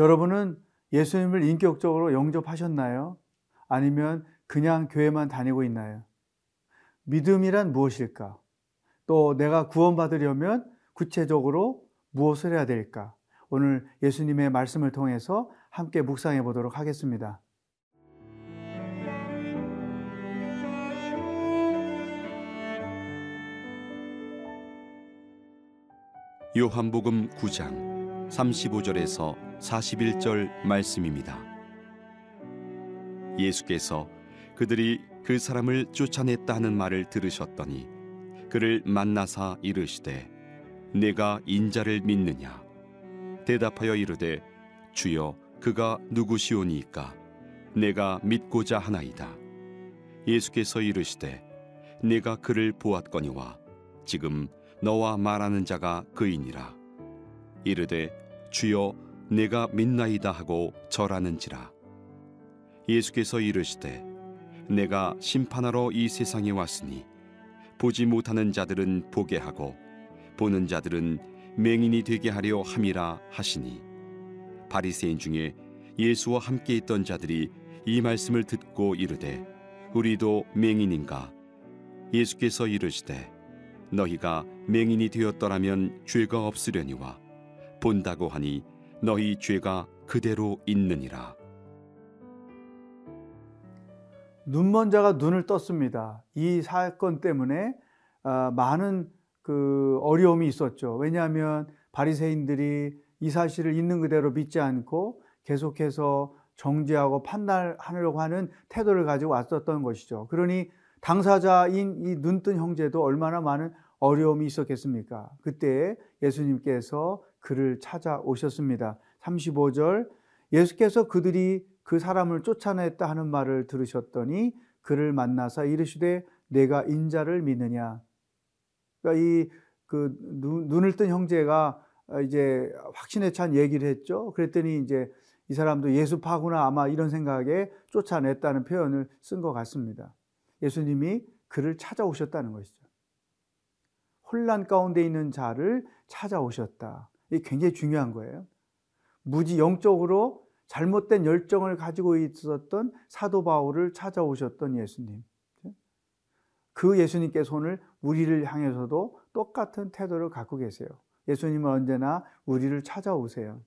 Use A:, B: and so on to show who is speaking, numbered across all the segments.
A: 여러분은 예수님을 인격적으로 영접하셨나요? 아니면 그냥 교회만 다니고 있나요? 믿음이란 무엇일까? 또 내가 구원받으려면 구체적으로 무엇을 해야 될까? 오늘 예수님의 말씀을 통해서 함께 묵상해 보도록 하겠습니다.
B: 요한복음 9장 35절에서 41절 말씀입니다. 예수께서 그들이 그 사람을 쫓아냈다 하는 말을 들으셨더니 그를 만나사 이르시되 내가 인자를 믿느냐? 대답하여 이르되 주여 그가 누구시오니이까? 내가 믿고자 하나이다. 예수께서 이르시되 내가 그를 보았거니와 지금 너와 말하는 자가 그이니라. 이르되 주여 내가 믿나이다 하고 절하는지라. 예수께서 이르시되 내가 심판하러 이 세상에 왔으니 보지 못하는 자들은 보게 하고 보는 자들은 맹인이 되게 하려 함이라 하시니. 바리새인 중에 예수와 함께 있던 자들이 이 말씀을 듣고 이르되 우리도 맹인인가? 예수께서 이르시되 너희가 맹인이 되었더라면 죄가 없으려니와 본다고 하니 너희 죄가 그대로 있느니라
A: 눈먼 자가 눈을 떴습니다. 이 사건 때문에 아, 많은 그 어려움이 있었죠. 왜냐하면 바리새인들이 이 사실을 있는 그대로 믿지 않고 계속해서 정죄하고 판단하려고 하는 태도를 가지고 왔었던 것이죠. 그러니 당사자인 이 눈뜬 형제도 얼마나 많은 어려움이 있었겠습니까? 그때 예수님께서 그를 찾아오셨습니다. 35절 예수께서 그들이 그 사람을 쫓아냈다 하는 말을 들으셨더니 그를 만나서 이르시되 내가 인자를 믿느냐. 그러니까 이 그 눈을 뜬 형제가 이제 확신에 찬 얘기를 했죠. 그랬더니 이제 이 사람도 예수파구나 아마 이런 생각에 쫓아냈다는 표현을 쓴 것 같습니다. 예수님이 그를 찾아오셨다는 것이죠. 혼란 가운데 있는 자를 찾아오셨다. 이게 굉장히 중요한 거예요. 무지 영적으로 잘못된 열정을 가지고 있었던 사도 바울을 찾아오셨던 예수님. 그 예수님께서 오늘 우리를 향해서도 똑같은 태도를 갖고 계세요. 예수님은 언제나 우리를 찾아오세요.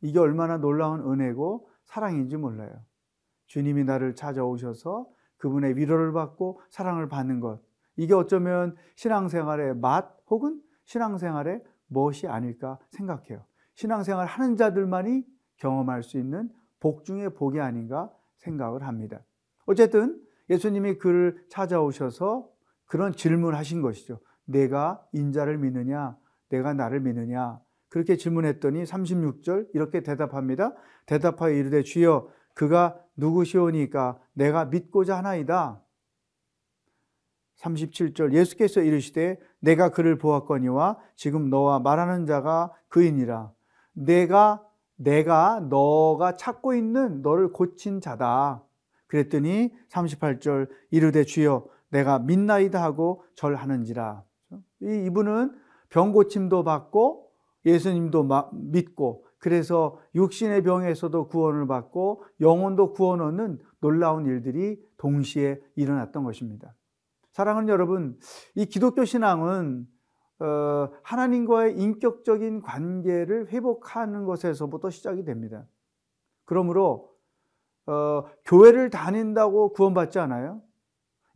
A: 이게 얼마나 놀라운 은혜고 사랑인지 몰라요. 주님이 나를 찾아오셔서 그분의 위로를 받고 사랑을 받는 것. 이게 어쩌면 신앙생활의 맛 혹은 신앙생활의 무엇이 아닐까 생각해요. 신앙생활 하는 자들만이 경험할 수 있는 복 중의 복이 아닌가 생각을 합니다. 어쨌든 예수님이 그를 찾아오셔서 그런 질문하신 것이죠. 내가 인자를 믿느냐? 내가 나를 믿느냐? 그렇게 질문했더니 36절 이렇게 대답합니다. 대답하여 이르되 주여 그가 누구시오니까 내가 믿고자 하나이다. 37절 예수께서 이르시되 내가 그를 보았거니와 지금 너와 말하는 자가 그이니라. 내가 내가 너가 찾고 있는 너를 고친 자다. 그랬더니 38절 이르되 주여 내가 믿나이다 하고 절하는지라. 이 이분은 병 고침도 받고 예수님도 믿고 그래서 육신의 병에서도 구원을 받고 영혼도 구원 얻는 놀라운 일들이 동시에 일어났던 것입니다. 사랑하는 여러분, 이 기독교 신앙은 어, 하나님과의 인격적인 관계를 회복하는 것에서부터 시작이 됩니다. 그러므로 어, 교회를 다닌다고 구원받지 않아요.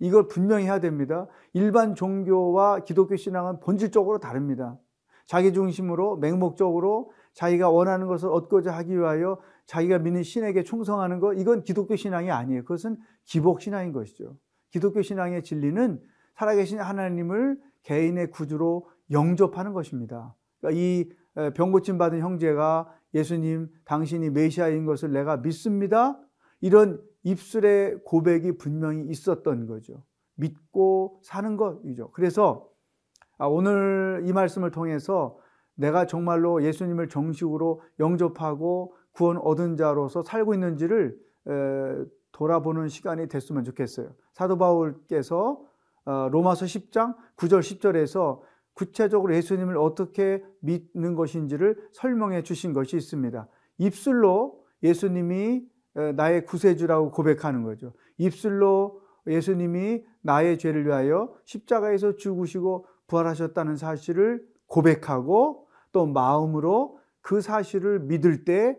A: 이걸 분명히 해야 됩니다. 일반 종교와 기독교 신앙은 본질적으로 다릅니다. 자기 중심으로 맹목적으로 자기가 원하는 것을 얻고자 하기 위하여 자기가 믿는 신에게 충성하는 것, 이건 기독교 신앙이 아니에요. 그것은 기복 신앙인 것이죠. 기독교 신앙의 진리는 살아계신 하나님을 개인의 구주로 영접하는 것입니다. 그러니까 이 병고침 받은 형제가 예수님, 당신이 메시아인 것을 내가 믿습니다. 이런 입술의 고백이 분명히 있었던 거죠. 믿고 사는 것이죠. 그래서 아, 오늘 이 말씀을 통해서 내가 정말로 예수님을 정식으로 영접하고 구원 얻은 자로서 살고 있는지를 돌아보는 시간이 됐으면 좋겠어요. 사도 바울께서 어, 로마서 10장 9절 10절에서 구체적으로 예수님을 어떻게 믿는 것인지를 설명해 주신 것이 있습니다. 입술로 예수님이 어, 나의 구세주라고 고백하는 거죠. 입술로 예수님이 나의 죄를 위하여 십자가에서 죽으시고 부활하셨다는 사실을 고백하고 또 마음으로 그 사실을 믿을 때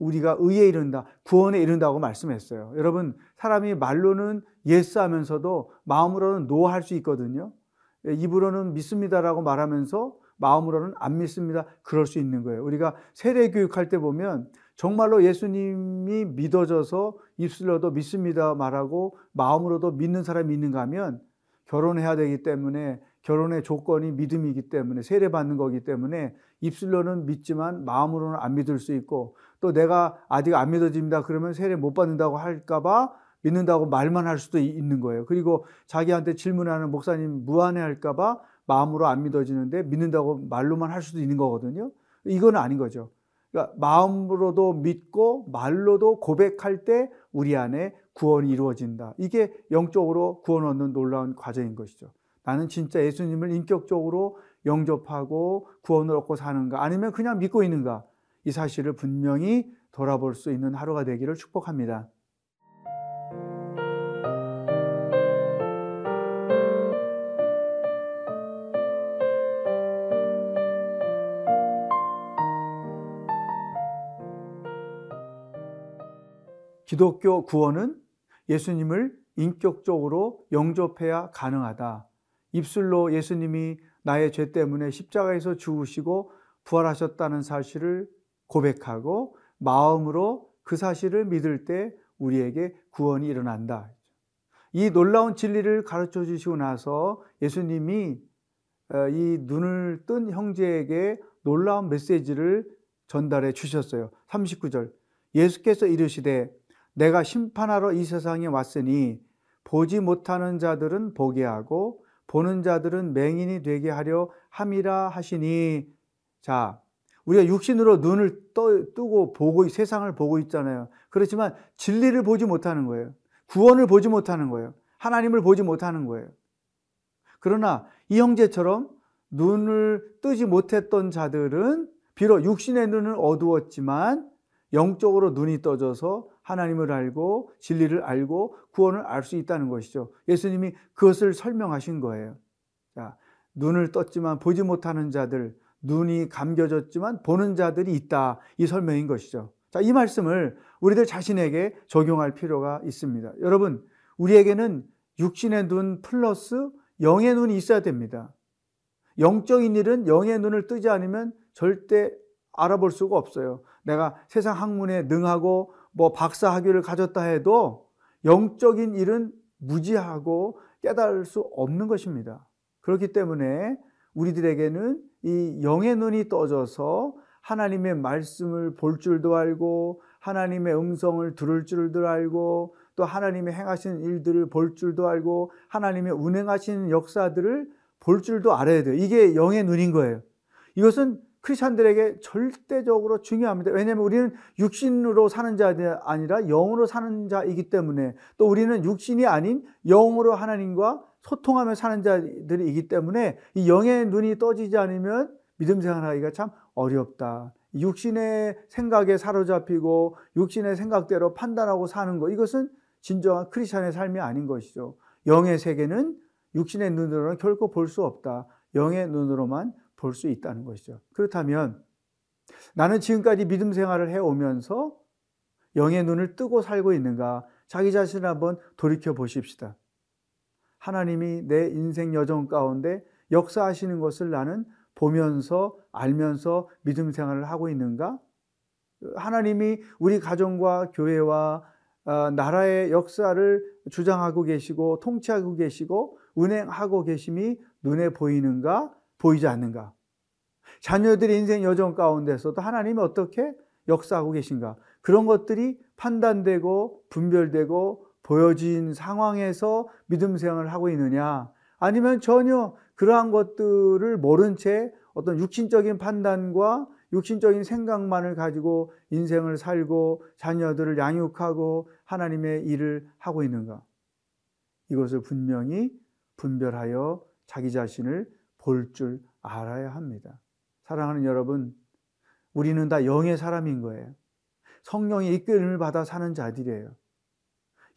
A: 우리가 의에 이른다, 구원에 이른다고 말씀했어요. 여러분, 사람이 말로는 yes 하면서도 마음으로는 no 할 수 있거든요. 입으로는 믿습니다라고 말하면서 마음으로는 안 믿습니다. 그럴 수 있는 거예요. 우리가 세례 교육할 때 보면 정말로 예수님이 믿어져서 입술로도 믿습니다 말하고 마음으로도 믿는 사람이 있는가 하면 결혼해야 되기 때문에 결혼의 조건이 믿음이기 때문에 세례받는 거기 때문에 입술로는 믿지만 마음으로는 안 믿을 수 있고 또 내가 아직 안 믿어집니다 그러면 세례 못 받는다고 할까봐 믿는다고 말만 할 수도 있는 거예요. 그리고 자기한테 질문하는 목사님 무안해 할까봐 마음으로 안 믿어지는데 믿는다고 말로만 할 수도 있는 거거든요. 이건 아닌 거죠. 그러니까 마음으로도 믿고 말로도 고백할 때 우리 안에 구원이 이루어진다. 이게 영적으로 구원 얻는 놀라운 과정인 것이죠. 나는 진짜 예수님을 인격적으로 영접하고 구원을 얻고 사는가 아니면 그냥 믿고 있는가 이 사실을 분명히 돌아볼 수 있는 하루가 되기를 축복합니다. 기독교 구원은 예수님을 인격적으로 영접해야 가능하다. 입술로 예수님이 나의 죄 때문에 십자가에서 죽으시고 부활하셨다는 사실을 고백하고 마음으로 그 사실을 믿을 때 우리에게 구원이 일어난다. 이 놀라운 진리를 가르쳐 주시고 나서 예수님이 어, 이 눈을 뜬 형제에게 놀라운 메시지를 전달해 주셨어요. 39절. 예수께서 이르시되 내가 심판하러 이 세상에 왔으니 보지 못하는 자들은 보게 하고 보는 자들은 맹인이 되게 하려 함이라 하시니 자 우리가 육신으로 눈을 떠, 뜨고 보고 세상을 보고 있잖아요. 그렇지만 진리를 보지 못하는 거예요. 구원을 보지 못하는 거예요. 하나님을 보지 못하는 거예요. 그러나 이 형제처럼 눈을 뜨지 못했던 자들은 비록 육신의 눈은 어두웠지만 영적으로 눈이 떠져서 하나님을 알고 진리를 알고 구원을 알 수 있다는 것이죠. 예수님이 그것을 설명하신 거예요. 자, 눈을 떴지만 보지 못하는 자들, 눈이 감겨졌지만 보는 자들이 있다. 이 설명인 것이죠. 자, 이 말씀을 우리들 자신에게 적용할 필요가 있습니다. 여러분, 우리에게는 육신의 눈 플러스 영의 눈이 있어야 됩니다. 영적인 일은 영의 눈을 뜨지 않으면 절대 알아볼 수가 없어요. 내가 세상 학문에 능하고 뭐 박사 학위를 가졌다 해도 영적인 일은 무지하고 깨달을 수 없는 것입니다. 그렇기 때문에 우리들에게는 이 영의 눈이 떠져서 하나님의 말씀을 볼 줄도 알고 하나님의 음성을 들을 줄도 알고 또 하나님의 행하신 일들을 볼 줄도 알고 하나님의 운행하시는 역사들을 볼 줄도 알아야 돼요. 이게 영의 눈인 거예요. 이것은 크리스천들에게 절대적으로 중요합니다. 왜냐하면 우리는 육신으로 사는 자들이 아니라 영으로 사는 자이기 때문에 또 우리는 육신이 아닌 영으로 하나님과 소통하며 사는 자들이기 때문에 이 영의 눈이 떠지지 않으면 믿음 생활하기가 참 어렵다. 육신의 생각에 사로잡히고 육신의 생각대로 판단하고 사는 것 이것은 진정한 크리스천의 삶이 아닌 것이죠. 영의 세계는 육신의 눈으로는 결코 볼 수 없다. 영의 눈으로만 볼 수 있다는 것이죠. 그렇다면 나는 지금까지 믿음 생활을 해오면서 영의 눈을 뜨고 살고 있는가? 자기 자신을 한번 돌이켜 보십시다. 하나님이 내 인생 여정 가운데 역사하시는 것을 나는 보면서 알면서 믿음 생활을 하고 있는가? 하나님이 우리 가정과 교회와 어, 나라의 역사를 주장하고 계시고 통치하고 계시고 운행하고 계심이 눈에 보이는가? 보이지 않는가? 자녀들의 인생 여정 가운데서도 하나님이 어떻게 역사하고 계신가? 그런 것들이 판단되고 분별되고 보여진 상황에서 믿음 생활을 하고 있느냐? 아니면 전혀 그러한 것들을 모른 채 어떤 육신적인 판단과 육신적인 생각만을 가지고 인생을 살고 자녀들을 양육하고 하나님의 일을 하고 있는가? 이것을 분명히 분별하여 자기 자신을 볼 줄 알아야 합니다. 사랑하는 여러분, 우리는 다 영의 사람인 거예요. 성령의 이끌림을 받아 사는 자들이에요.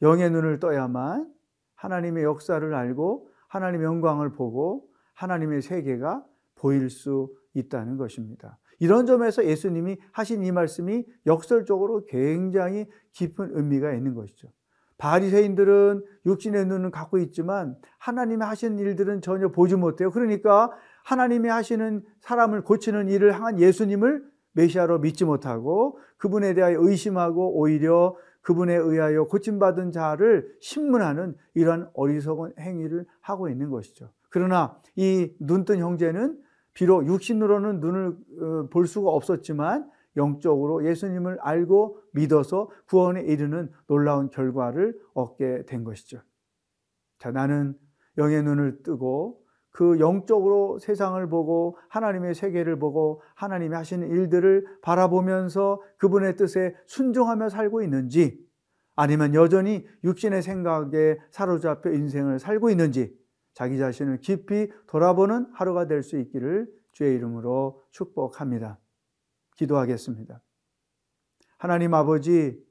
A: 영의 눈을 떠야만 하나님의 역사를 알고 하나님의 영광을 보고 하나님의 세계가 보일 수 있다는 것입니다. 이런 점에서 예수님이 하신 이 말씀이 역설적으로 굉장히 깊은 의미가 있는 것이죠. 바리새인들은 육신의 눈은 갖고 있지만 하나님이 하시는 일들은 전혀 보지 못해요. 그러니까 하나님이 하시는 사람을 고치는 일을 향한 예수님을 메시아로 믿지 못하고 그분에 대하여 의심하고 오히려 그분에 의하여 고침받은 자를 신문하는 이러한 어리석은 행위를 하고 있는 것이죠. 그러나 이 눈뜬 형제는 비록 육신으로는 눈을 어, 볼 수가 없었지만 영적으로 예수님을 알고 믿어서 구원에 이르는 놀라운 결과를 얻게 된 것이죠. 자, 나는 영의 눈을 뜨고 그 영적으로 세상을 보고 하나님의 세계를 보고 하나님이 하시는 일들을 바라보면서 그분의 뜻에 순종하며 살고 있는지 아니면 여전히 육신의 생각에 사로잡혀 인생을 살고 있는지 자기 자신을 깊이 돌아보는 하루가 될 수 있기를 주의 이름으로 축복합니다. 기도하겠습니다. 하나님 아버지,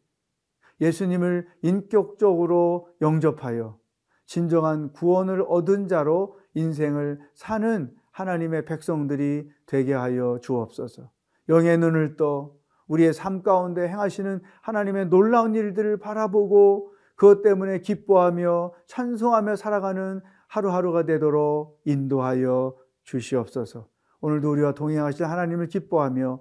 A: 예수님을 인격적으로 영접하여 진정한 구원을 얻은 자로 인생을 사는 하나님의 백성들이 되게 하여 주옵소서. 영의 눈을 떠 우리의 삶 가운데 행하시는 하나님의 놀라운 일들을 바라보고 그것 때문에 기뻐하며 찬송하며 살아가는 하루하루가 되도록 인도하여 주시옵소서. 오늘도 우리와 동행하실 하나님을 기뻐하며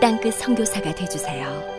C: 땅끝 성교사가 되주세요